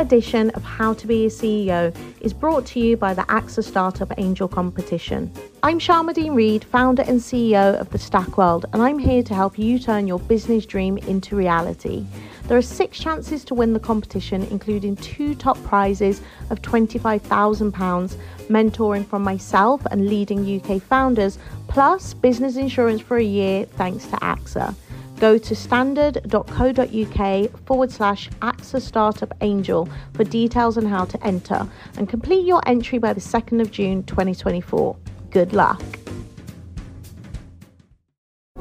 edition of How to Be a CEO is brought to you by the AXA Startup Angel Competition. I'm Sharmadean Reid, founder and CEO of the Stack World, and I'm here to help you turn your business dream into reality. There are six chances to win the competition, including two top prizes of £25,000, mentoring from myself and leading UK founders, plus business insurance for a year thanks to AXA. Go to standard.co.uk forward slash AXA Startup Angel for details on how to enter and complete your entry by the 2nd of June 2024. Good luck.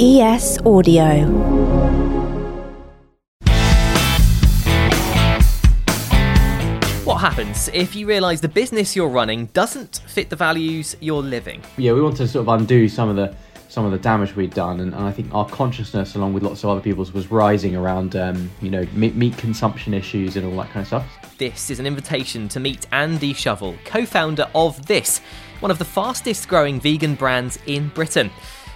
ES Audio. What happens if you realise the business you're running doesn't fit the values you're living? Yeah, we want to sort of undo some of the some of the damage we'd done, and, and I think our consciousness, along with lots of other people's, was rising around um, you know meat, meat consumption issues and all that kind of stuff. This is an invitation to meet Andy Shovel, co founder of This, one of the fastest growing vegan brands in Britain.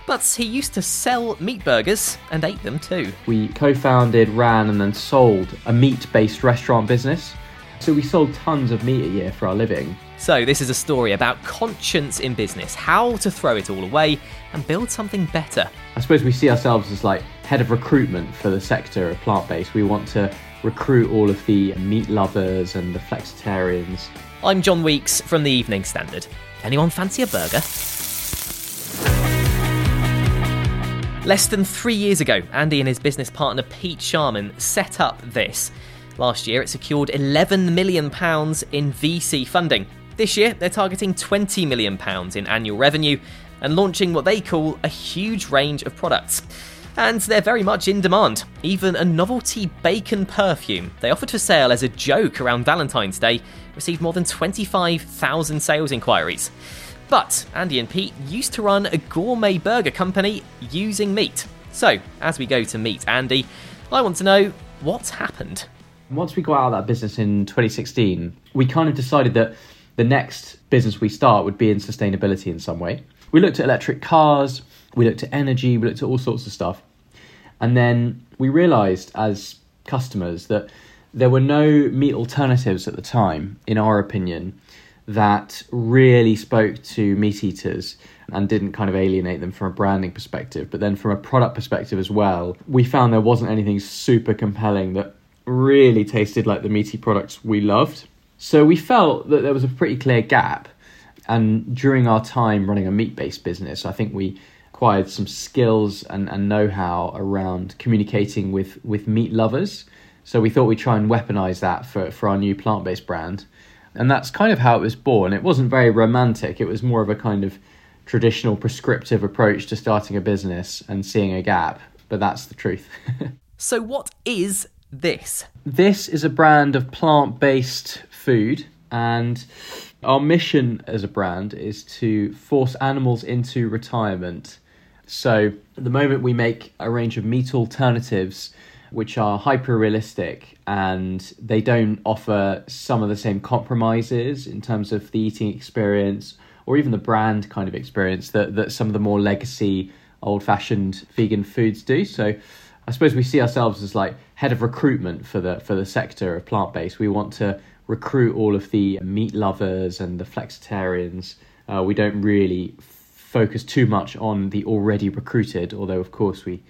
But he used to sell meat burgers and ate them too. We co-founded, ran, and then sold a meat-based restaurant business. So we sold tons of meat a year for our living. So, this is a story about conscience in business, how to throw it all away and build something better. I suppose we see ourselves as like head of recruitment for the sector of plant-based. We want to recruit all of the meat lovers and the flexitarians. I'm John Weeks from the Evening Standard. Anyone fancy a burger? Less than three years ago, Andy and his business partner Pete Sharman set up this. Last year, it secured £11 million in VC funding. This year, they're targeting £20 million in annual revenue and launching what they call a huge range of products. And they're very much in demand. Even a novelty bacon perfume they offered for sale as a joke around Valentine's Day received more than 25,000 sales inquiries. But Andy and Pete used to run a gourmet burger company using meat. So, as we go to meet Andy, I want to know what's happened. Once we got out of that business in 2016, we kind of decided that the next business we start would be in sustainability in some way. We looked at electric cars, we looked at energy, we looked at all sorts of stuff. And then we realized as customers that there were no meat alternatives at the time, in our opinion, that really spoke to meat eaters and didn't kind of alienate them from a branding perspective. But then from a product perspective as well, we found there wasn't anything super compelling that really tasted like the meaty products we loved. So we felt that there was a pretty clear gap. And during our time running a meat based business, I think we acquired some skills and, and know how around communicating with, with meat lovers. So we thought we'd try and weaponize that for, for our new plant based brand. And that's kind of how it was born. It wasn't very romantic, it was more of a kind of traditional prescriptive approach to starting a business and seeing a gap. But that's the truth. so, what is this? This is a brand of plant based food, and our mission as a brand is to force animals into retirement. So, at the moment, we make a range of meat alternatives which are hyper realistic and they don't offer some of the same compromises in terms of the eating experience or even the brand kind of experience that, that some of the more legacy old fashioned vegan foods do. So I suppose we see ourselves as like head of recruitment for the for the sector of plant based. We want to recruit all of the meat lovers and the flexitarians. Uh, we don't really focus too much on the already recruited, although of course we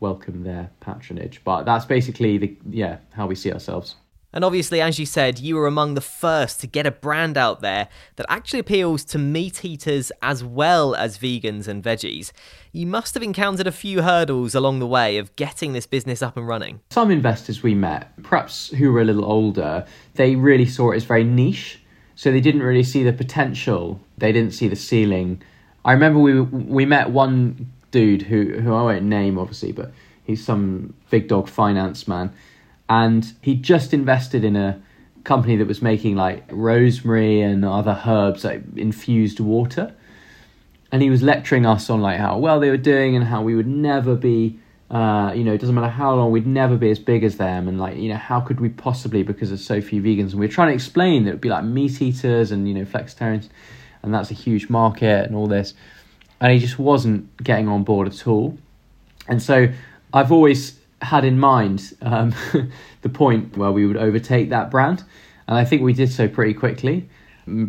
welcome their patronage. But that's basically the yeah how we see ourselves. And obviously, as you said, you were among the first to get a brand out there that actually appeals to meat eaters as well as vegans and veggies. You must have encountered a few hurdles along the way of getting this business up and running. Some investors we met, perhaps who were a little older, they really saw it as very niche. So they didn't really see the potential, they didn't see the ceiling. I remember we we met one dude who who I won't name obviously, but He's some big dog finance man, and he just invested in a company that was making like rosemary and other herbs, like infused water. And he was lecturing us on like how well they were doing and how we would never be uh, you know, it doesn't matter how long, we'd never be as big as them. And like, you know, how could we possibly because there's so few vegans? And we are trying to explain that it would be like meat eaters and, you know, flexitarians, and that's a huge market and all this. And he just wasn't getting on board at all. And so I've always had in mind um, the point where we would overtake that brand. And I think we did so pretty quickly,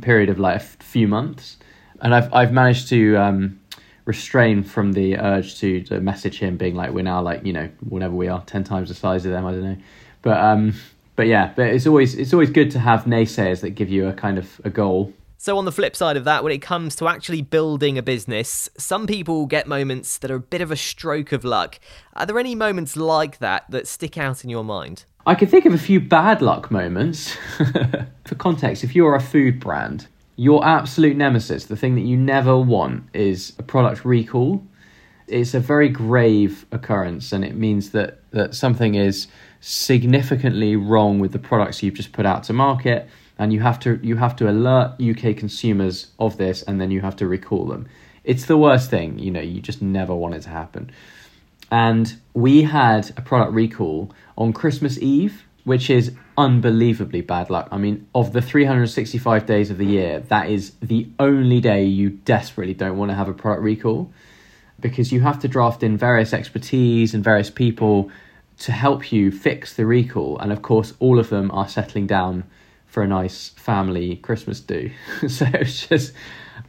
period of like a few months. And I've, I've managed to, um, restrain from the urge to, to message him being like we're now like you know whatever we are 10 times the size of them i don't know but um but yeah but it's always it's always good to have naysayers that give you a kind of a goal so, on the flip side of that, when it comes to actually building a business, some people get moments that are a bit of a stroke of luck. Are there any moments like that that stick out in your mind? I can think of a few bad luck moments. For context, if you're a food brand, your absolute nemesis, the thing that you never want, is a product recall. It's a very grave occurrence, and it means that, that something is significantly wrong with the products you've just put out to market, and you have to you have to alert UK consumers of this, and then you have to recall them. It's the worst thing, you know. You just never want it to happen. And we had a product recall on Christmas Eve, which is unbelievably bad luck. I mean, of the 365 days of the year, that is the only day you desperately don't want to have a product recall because you have to draft in various expertise and various people to help you fix the recall. And of course, all of them are settling down for a nice family Christmas do. so it's just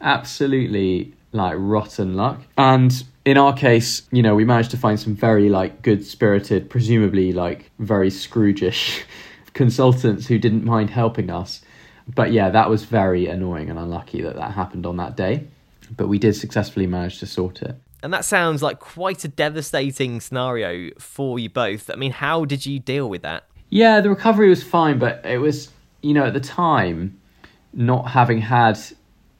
absolutely like rotten luck. And in our case, you know, we managed to find some very like good spirited, presumably like very Scroogish consultants who didn't mind helping us. But yeah, that was very annoying and unlucky that that happened on that day. But we did successfully manage to sort it. And that sounds like quite a devastating scenario for you both. I mean, how did you deal with that? Yeah, the recovery was fine, but it was, you know, at the time, not having had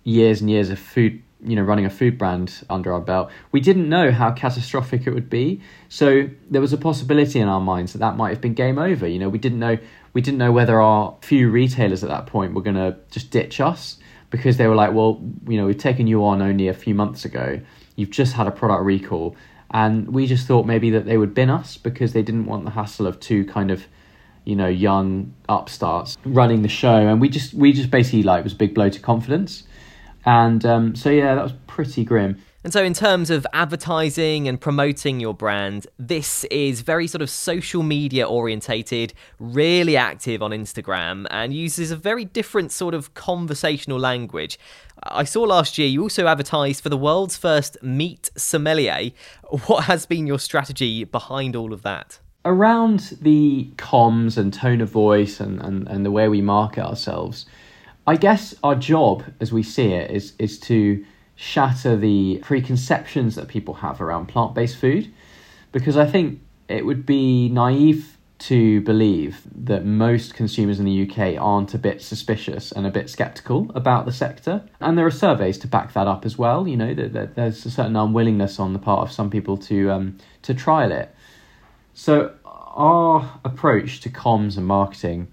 years and years of food you know running a food brand under our belt we didn't know how catastrophic it would be. So there was a possibility in our minds that that might have been game over. You know we didn't know we didn't know whether our few retailers at that point were going to just ditch us because they were like well you know we've taken you on only a few months ago. You've just had a product recall. And we just thought maybe that they would bin us because they didn't want the hassle of two kind of you know young upstarts running the show and we just we just basically like was a big blow to confidence and um, so, yeah, that was pretty grim. And so, in terms of advertising and promoting your brand, this is very sort of social media orientated, really active on Instagram, and uses a very different sort of conversational language. I saw last year you also advertised for the world's first meat sommelier. What has been your strategy behind all of that? Around the comms and tone of voice and, and, and the way we market ourselves, I guess our job, as we see it, is is to shatter the preconceptions that people have around plant based food, because I think it would be naive to believe that most consumers in the UK aren't a bit suspicious and a bit skeptical about the sector. And there are surveys to back that up as well. You know that, that there's a certain unwillingness on the part of some people to um, to trial it. So our approach to comms and marketing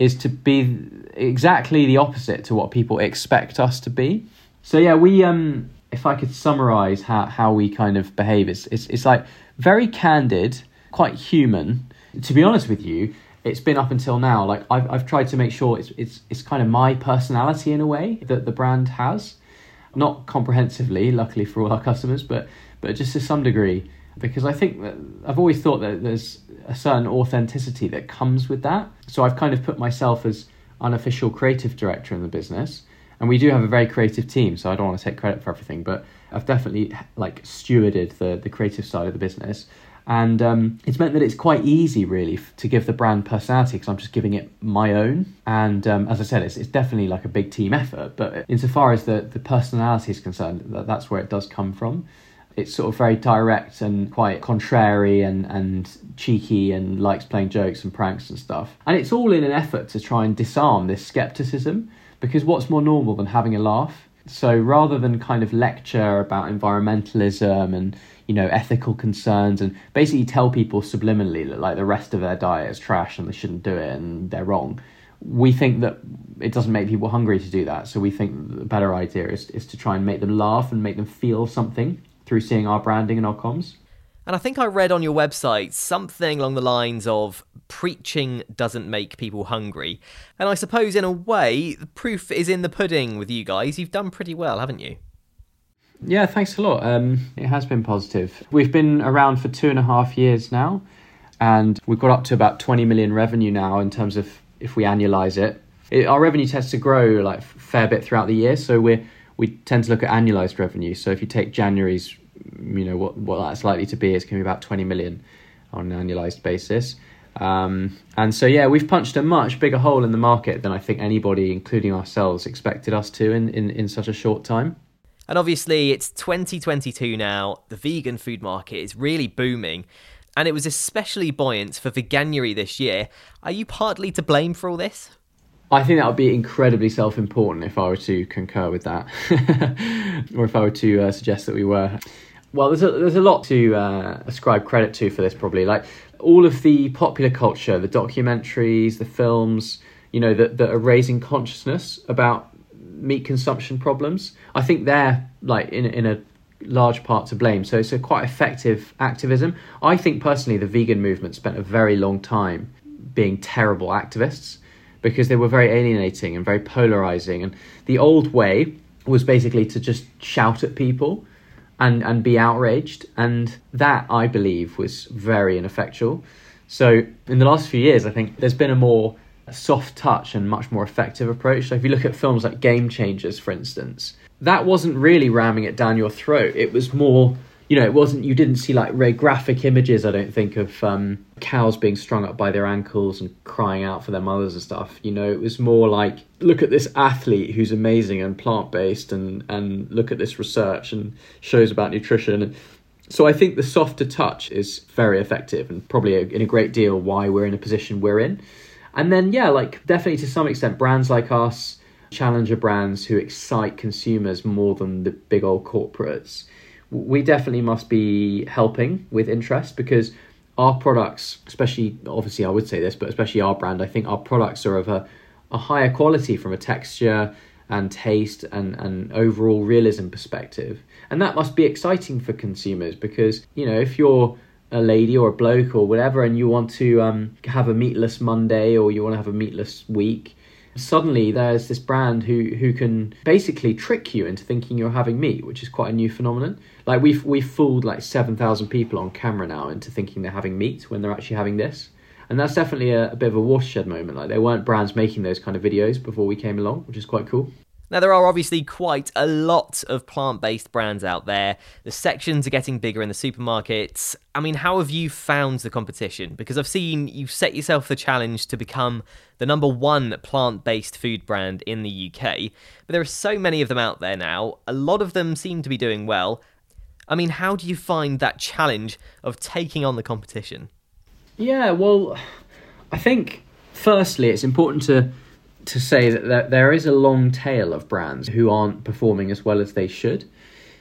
is to be exactly the opposite to what people expect us to be. So yeah, we um if I could summarize how, how we kind of behave, it's, it's it's like very candid, quite human. To be honest with you, it's been up until now. Like I've I've tried to make sure it's it's it's kind of my personality in a way that the brand has, not comprehensively, luckily for all our customers, but but just to some degree, because I think that I've always thought that there's a certain authenticity that comes with that. So I've kind of put myself as unofficial creative director in the business. And we do have a very creative team, so I don't want to take credit for everything, but I've definitely like stewarded the the creative side of the business. And um, it's meant that it's quite easy, really, f- to give the brand personality because I'm just giving it my own. And um, as I said, it's, it's definitely like a big team effort. But insofar as the, the personality is concerned, that, that's where it does come from it's sort of very direct and quite contrary and, and cheeky and likes playing jokes and pranks and stuff. And it's all in an effort to try and disarm this skepticism because what's more normal than having a laugh? So rather than kind of lecture about environmentalism and you know ethical concerns and basically tell people subliminally that like the rest of their diet is trash and they shouldn't do it and they're wrong, we think that it doesn't make people hungry to do that. So we think the better idea is is to try and make them laugh and make them feel something through seeing our branding and our comms. And I think I read on your website something along the lines of preaching doesn't make people hungry. And I suppose, in a way, the proof is in the pudding with you guys. You've done pretty well, haven't you? Yeah, thanks a lot. Um, it has been positive. We've been around for two and a half years now, and we've got up to about 20 million revenue now in terms of if we annualize it. it our revenue tends to grow like a fair bit throughout the year, so we we tend to look at annualized revenue. So if you take January's you know what what that's likely to be is going to be about 20 million on an annualized basis. Um, and so yeah, we've punched a much bigger hole in the market than I think anybody, including ourselves, expected us to in, in, in such a short time. And obviously, it's 2022 now. The vegan food market is really booming, and it was especially buoyant for Veganuary this year. Are you partly to blame for all this? I think that would be incredibly self important if I were to concur with that, or if I were to uh, suggest that we were. Well, there's a, there's a lot to uh, ascribe credit to for this, probably. Like all of the popular culture, the documentaries, the films, you know, that, that are raising consciousness about meat consumption problems. I think they're like in in a large part to blame. So it's a quite effective activism. I think personally, the vegan movement spent a very long time being terrible activists because they were very alienating and very polarizing. And the old way was basically to just shout at people and and be outraged. And that i believe was very ineffectual. So in the last few years i think there's been a more soft touch and much more effective approach. So if you look at films like game changers for instance that wasn't really ramming it down your throat. It was more you know, it wasn't, you didn't see like very graphic images, I don't think, of um, cows being strung up by their ankles and crying out for their mothers and stuff. You know, it was more like, look at this athlete who's amazing and plant based, and, and look at this research and shows about nutrition. So I think the softer touch is very effective and probably a, in a great deal why we're in a position we're in. And then, yeah, like definitely to some extent, brands like us, challenger brands who excite consumers more than the big old corporates we definitely must be helping with interest because our products, especially obviously I would say this, but especially our brand, I think our products are of a, a higher quality from a texture and taste and, and overall realism perspective. And that must be exciting for consumers because, you know, if you're a lady or a bloke or whatever and you want to um, have a meatless Monday or you want to have a meatless week, suddenly there's this brand who who can basically trick you into thinking you're having meat, which is quite a new phenomenon. Like we've we've fooled like seven thousand people on camera now into thinking they're having meat when they're actually having this. And that's definitely a, a bit of a watershed moment. Like there weren't brands making those kind of videos before we came along, which is quite cool. Now, there are obviously quite a lot of plant based brands out there. The sections are getting bigger in the supermarkets. I mean, how have you found the competition? Because I've seen you've set yourself the challenge to become the number one plant based food brand in the UK. But there are so many of them out there now. A lot of them seem to be doing well. I mean, how do you find that challenge of taking on the competition? Yeah, well, I think firstly, it's important to to say that there is a long tail of brands who aren't performing as well as they should.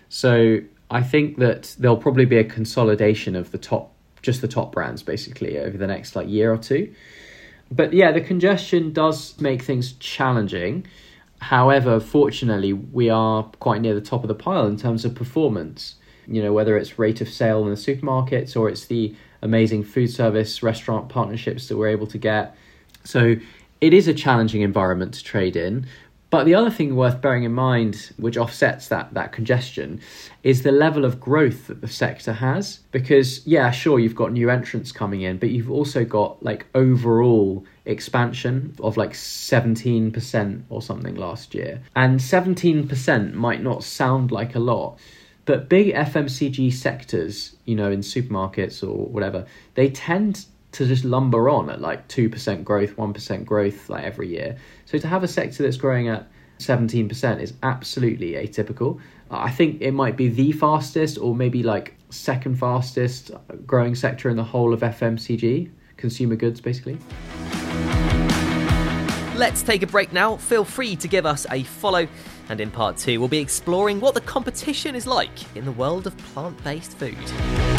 So I think that there'll probably be a consolidation of the top, just the top brands basically over the next like year or two. But yeah, the congestion does make things challenging. However, fortunately, we are quite near the top of the pile in terms of performance. You know, whether it's rate of sale in the supermarkets or it's the amazing food service restaurant partnerships that we're able to get. So it is a challenging environment to trade in. But the other thing worth bearing in mind, which offsets that, that congestion, is the level of growth that the sector has. Because, yeah, sure, you've got new entrants coming in, but you've also got like overall expansion of like 17% or something last year. And 17% might not sound like a lot, but big FMCG sectors, you know, in supermarkets or whatever, they tend to just lumber on at like 2% growth, 1% growth like every year. So to have a sector that's growing at 17% is absolutely atypical. I think it might be the fastest or maybe like second fastest growing sector in the whole of FMCG, consumer goods basically. Let's take a break now. Feel free to give us a follow. And in part two, we'll be exploring what the competition is like in the world of plant based food.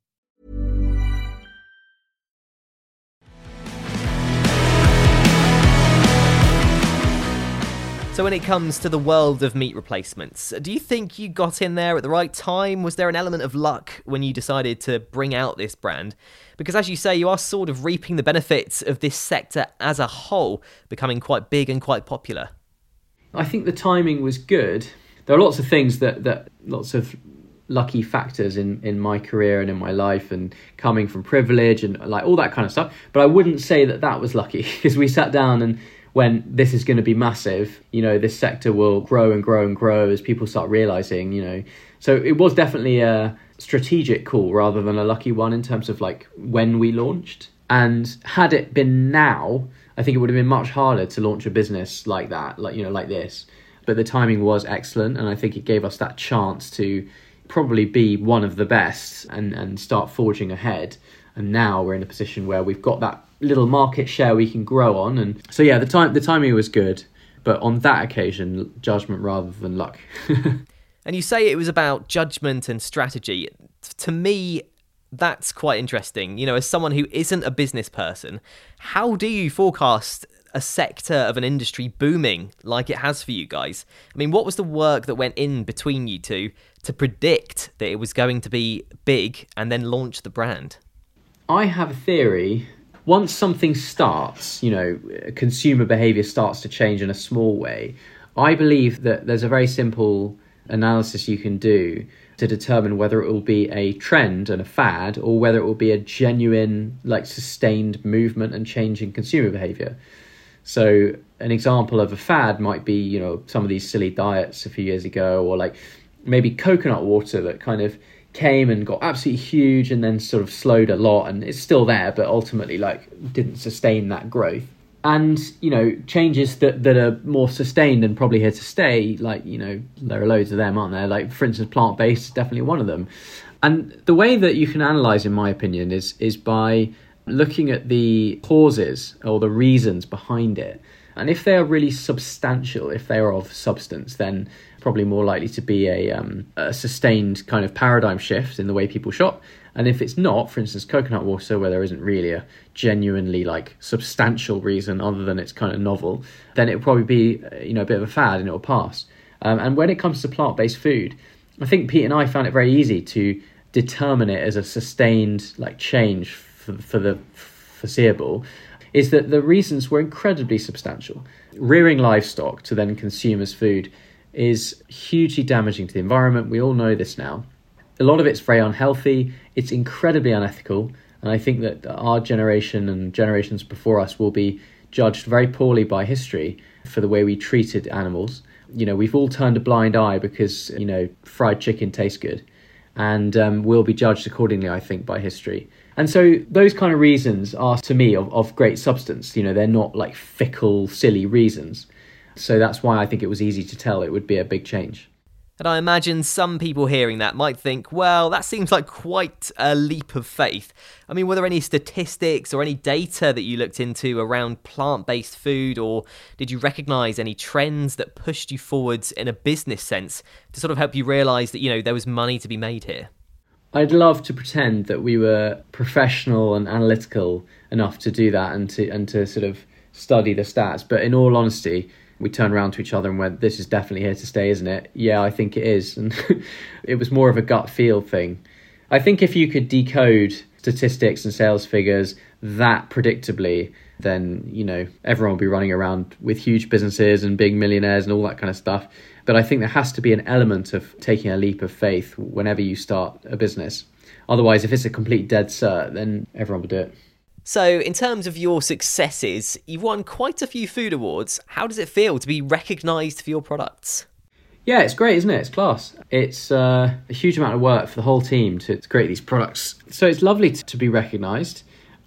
So, when it comes to the world of meat replacements, do you think you got in there at the right time? Was there an element of luck when you decided to bring out this brand? Because, as you say, you are sort of reaping the benefits of this sector as a whole becoming quite big and quite popular. I think the timing was good. There are lots of things that, that lots of lucky factors in, in my career and in my life and coming from privilege and like all that kind of stuff. But I wouldn't say that that was lucky because we sat down and when this is going to be massive, you know, this sector will grow and grow and grow as people start realizing, you know. So it was definitely a strategic call rather than a lucky one in terms of like when we launched. And had it been now, I think it would have been much harder to launch a business like that, like, you know, like this. But the timing was excellent. And I think it gave us that chance to probably be one of the best and, and start forging ahead. And now we're in a position where we've got that little market share we can grow on. And so yeah, the time the timing was good, but on that occasion, judgment rather than luck. and you say it was about judgment and strategy. To me, that's quite interesting. You know, as someone who isn't a business person, how do you forecast a sector of an industry booming like it has for you guys? I mean, what was the work that went in between you two to predict that it was going to be big and then launch the brand? I have a theory once something starts, you know, consumer behavior starts to change in a small way, I believe that there's a very simple analysis you can do to determine whether it will be a trend and a fad or whether it will be a genuine, like, sustained movement and change in consumer behavior. So, an example of a fad might be, you know, some of these silly diets a few years ago, or like maybe coconut water that kind of came and got absolutely huge and then sort of slowed a lot and it's still there but ultimately like didn't sustain that growth. And you know changes that that are more sustained and probably here to stay like you know there are loads of them aren't there? Like for instance plant based is definitely one of them. And the way that you can analyze in my opinion is is by looking at the causes or the reasons behind it. And if they are really substantial if they are of substance then probably more likely to be a, um, a sustained kind of paradigm shift in the way people shop. And if it's not, for instance, coconut water, where there isn't really a genuinely like substantial reason other than it's kind of novel, then it'll probably be uh, you know a bit of a fad and it'll pass. Um, and when it comes to plant-based food, I think Pete and I found it very easy to determine it as a sustained like change for, for the foreseeable. Is that the reasons were incredibly substantial. Rearing livestock to then consume as food is hugely damaging to the environment. We all know this now. A lot of it's very unhealthy, it's incredibly unethical, and I think that our generation and generations before us will be judged very poorly by history for the way we treated animals. You know, we've all turned a blind eye because, you know, fried chicken tastes good, and um, we'll be judged accordingly, I think, by history. And so those kind of reasons are, to me, of, of great substance. You know, they're not like fickle, silly reasons. So that's why I think it was easy to tell it would be a big change. And I imagine some people hearing that might think, well, that seems like quite a leap of faith. I mean, were there any statistics or any data that you looked into around plant based food, or did you recognize any trends that pushed you forwards in a business sense to sort of help you realize that, you know, there was money to be made here? I'd love to pretend that we were professional and analytical enough to do that and to and to sort of study the stats. But in all honesty, we turned around to each other and went, "This is definitely here to stay, isn't it?" Yeah, I think it is, and it was more of a gut feel thing. I think if you could decode statistics and sales figures that predictably, then you know everyone will be running around with huge businesses and big millionaires and all that kind of stuff. But I think there has to be an element of taking a leap of faith whenever you start a business. Otherwise, if it's a complete dead cert, then everyone will do it. So, in terms of your successes, you've won quite a few food awards. How does it feel to be recognised for your products? Yeah, it's great, isn't it? It's class. It's uh, a huge amount of work for the whole team to, to create these products. So it's lovely to, to be recognised.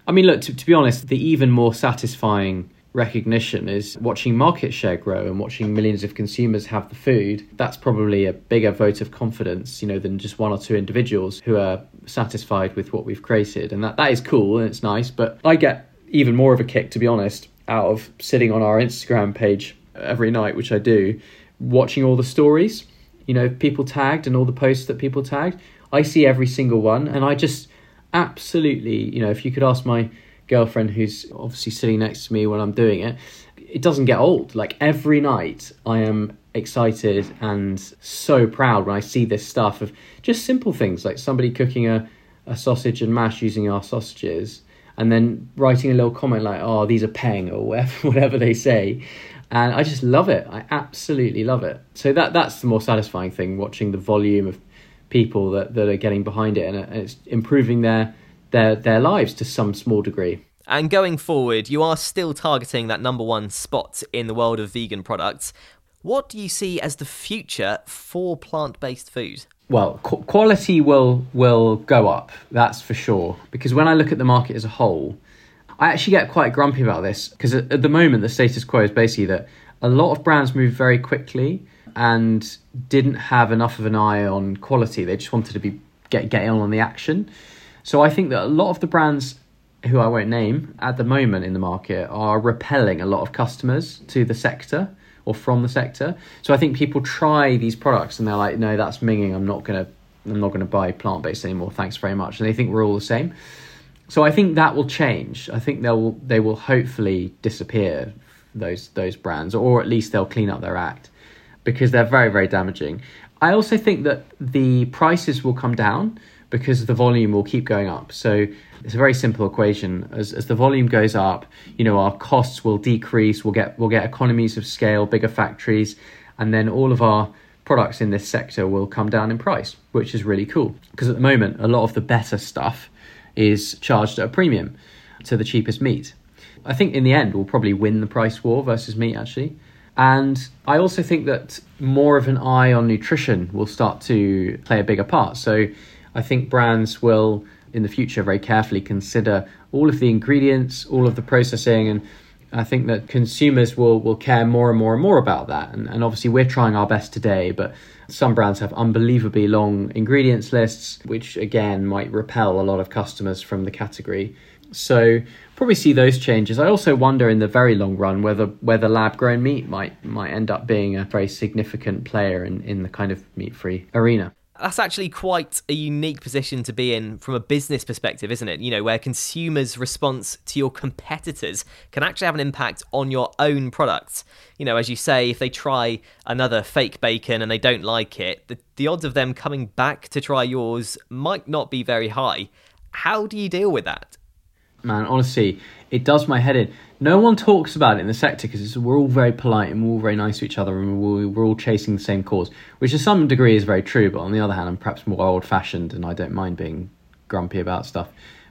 I mean, look, to, to, be honest, the even more satisfying recognition is watching market share grow and watching millions of consumers have the food. That's probably a bigger vote of confidence, you know, than just one or two individuals who are satisfied with what we've created. And that, that is cool and it's nice. But I get even more of a kick, to be honest, out of sitting on our Instagram page every night, which I do, watching all the stories, you know, people tagged and all the posts that people tagged. I see every single one and I just absolutely, you know, if you could ask my girlfriend who's obviously sitting next to me when I'm doing it, it doesn't get old. Like every night, I am excited and so proud when I see this stuff of just simple things like somebody cooking a, a sausage and mash using our sausages and then writing a little comment like, oh, these are peng or whatever, whatever they say. And I just love it. I absolutely love it. So that that's the more satisfying thing, watching the volume of people that, that are getting behind it and it's improving their their their lives to some small degree. And going forward, you are still targeting that number one spot in the world of vegan products. What do you see as the future for plant-based food? Well, qu- quality will will go up. That's for sure. Because when I look at the market as a whole, I actually get quite grumpy about this because at, at the moment the status quo is basically that a lot of brands move very quickly and didn't have enough of an eye on quality. They just wanted to be get get on the action. So I think that a lot of the brands who I won't name at the moment in the market are repelling a lot of customers to the sector or from the sector. So I think people try these products and they're like, no, that's minging. I'm not gonna I'm not gonna buy plant based anymore. Thanks very much. And they think we're all the same. So I think that will change. I think they'll they will hopefully disappear those those brands, or at least they'll clean up their act because they're very very damaging. I also think that the prices will come down because the volume will keep going up. So it's a very simple equation. As, as the volume goes up, you know, our costs will decrease. We'll get we'll get economies of scale, bigger factories, and then all of our products in this sector will come down in price, which is really cool. Because at the moment, a lot of the better stuff is charged at a premium to the cheapest meat. I think in the end, we'll probably win the price war versus meat actually. And I also think that more of an eye on nutrition will start to play a bigger part. So I think brands will in the future very carefully consider all of the ingredients, all of the processing, and I think that consumers will, will care more and more and more about that. And, and obviously, we're trying our best today, but some brands have unbelievably long ingredients lists, which again might repel a lot of customers from the category. So probably see those changes. I also wonder in the very long run whether whether lab grown meat might might end up being a very significant player in, in the kind of meat free arena that's actually quite a unique position to be in from a business perspective, isn't it? You know, where consumers' response to your competitors can actually have an impact on your own products. You know, as you say, if they try another fake bacon and they don't like it, the, the odds of them coming back to try yours might not be very high. How do you deal with that? Man, honestly, it does my head in no one talks about it in the sector because we're all very polite and we're all very nice to each other and we're, all chasing the same cause, which to some degree is very true. But on the other hand, I'm perhaps more old fashioned and I don't mind being grumpy about stuff.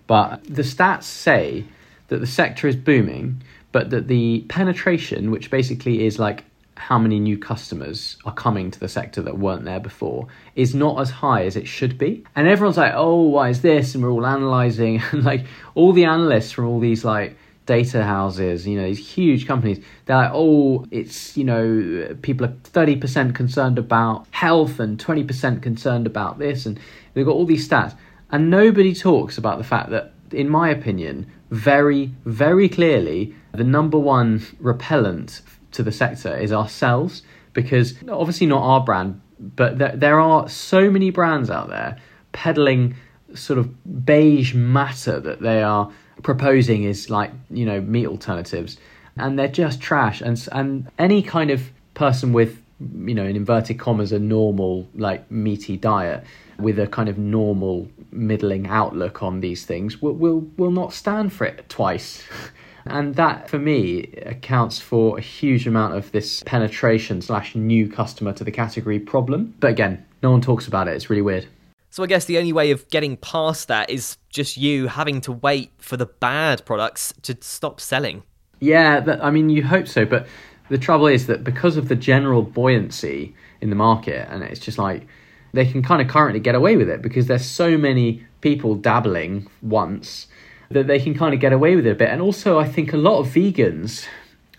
But the stats say that the sector is booming, but that the penetration, which basically is like how many new customers are coming to the sector that weren't there before is not as high as it should be. And everyone's like, oh, why is this? And we're all analyzing. And like all the analysts from all these like data houses, you know, these huge companies, they're like, oh, it's, you know, people are 30% concerned about health and 20% concerned about this. And they've got all these stats. And nobody talks about the fact that, in my opinion, very, very clearly, the number one repellent to the sector is ourselves. Because obviously not our brand, but there, there are so many brands out there peddling sort of beige matter that they are proposing is like you know meat alternatives, and they're just trash. And and any kind of person with you know in inverted commas a normal like meaty diet with a kind of normal middling outlook on these things will will will not stand for it twice. And that, for me, accounts for a huge amount of this penetration slash new customer to the category problem. But again, no one talks about it. It's really weird. So I guess the only way of getting past that is just you having to wait for the bad products to stop selling. Yeah, that, I mean, you hope so, but the trouble is that because of the general buoyancy in the market, and it's just like they can kind of currently get away with it because there's so many people dabbling once that they can kind of get away with it a bit. And also, I think a lot of vegans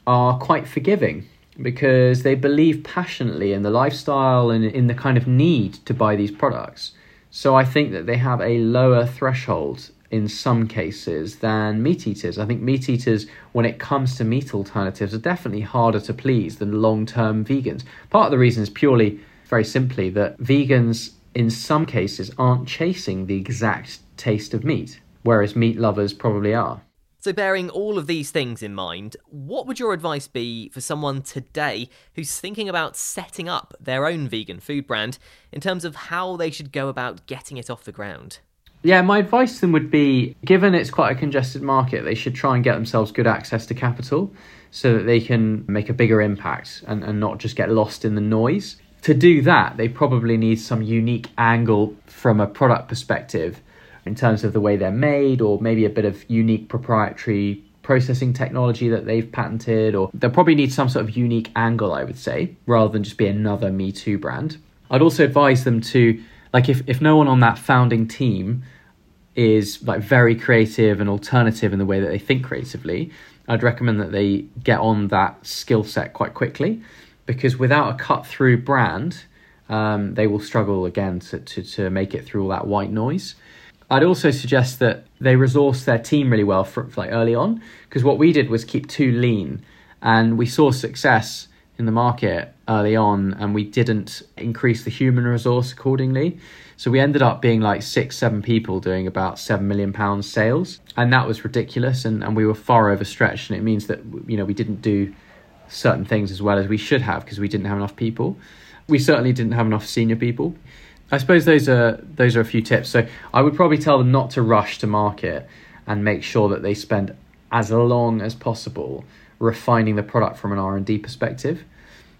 are quite forgiving because they believe passionately in the lifestyle and in the kind of need to buy these products. So I think that they have a lower threshold in some cases than meat eaters. I think meat eaters, when it comes to meat alternatives, are definitely harder to please than long term vegans. Part of the reason is purely, very simply, that vegans in some cases aren't chasing the exact taste of meat whereas meat lovers probably are. So, bearing all of these things in mind, what would your advice be for someone today who's thinking about setting up their own vegan food brand in terms of how they should go about getting it off the ground? Yeah, my advice to them would be given it's quite a congested market, they should try and get themselves good access to capital so that they can make a bigger impact and, and not just get lost in the noise. To do that, they probably need some unique angle from a product perspective in terms of the way they're made, or maybe a bit of unique proprietary processing technology that they've patented, or they'll probably need some sort of unique angle, I would say, rather than just be another Me Too brand. I'd also advise them to, like, if, if no one on that founding team is like very creative and alternative in the way that they think creatively, I'd recommend that they get on that skill set quite quickly because without a cut through brand, um, they will struggle again to, to, to make it through all that white noise. I'd also suggest that they resource their team really well for, for like early on because what we did was keep too lean and we saw success in the market early on and we didn't increase the human resource accordingly. So we ended up being like six, seven people doing about seven million pounds sales. And that was ridiculous and, and we were far overstretched. And it means that, you know, we didn't do certain things as well as we should have because we didn't have enough people. We certainly didn't have enough senior people. I suppose those are those are a few tips. So I would probably tell them not to rush to market and make sure that they spend as long as possible refining the product from an R&D perspective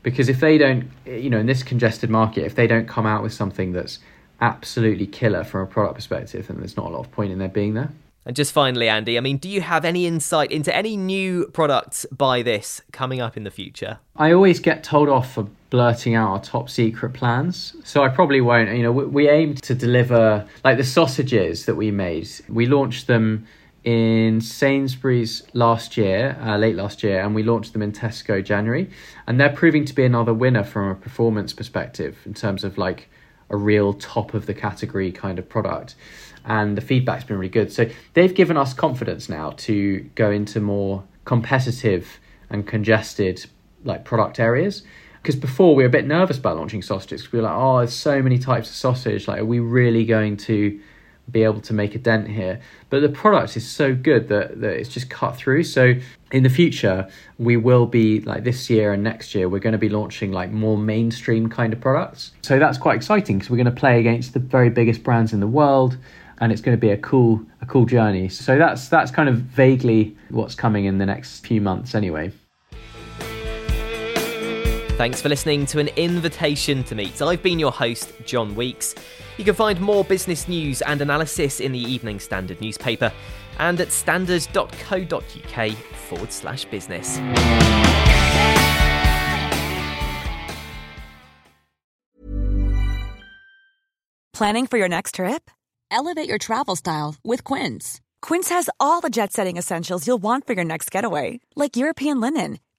because if they don't you know in this congested market if they don't come out with something that's absolutely killer from a product perspective then there's not a lot of point in their being there and just finally, Andy, I mean, do you have any insight into any new products by this coming up in the future? I always get told off for blurting out our top secret plans, so I probably won't. You know, we, we aimed to deliver like the sausages that we made. We launched them in Sainsbury's last year, uh, late last year, and we launched them in Tesco January, and they're proving to be another winner from a performance perspective in terms of like a real top of the category kind of product and the feedback's been really good. So they've given us confidence now to go into more competitive and congested like product areas. Because before we were a bit nervous about launching sausages. because We were like, oh, there's so many types of sausage. Like, are we really going to be able to make a dent here? But the product is so good that, that it's just cut through. So in the future, we will be like this year and next year, we're going to be launching like more mainstream kind of products. So that's quite exciting because we're going to play against the very biggest brands in the world and it's going to be a cool a cool journey. So that's that's kind of vaguely what's coming in the next few months anyway. Thanks for listening to an invitation to meet. I've been your host, John Weeks. You can find more business news and analysis in the Evening Standard newspaper and at standard.co.uk forward slash business. Planning for your next trip? Elevate your travel style with Quince. Quince has all the jet setting essentials you'll want for your next getaway, like European linen,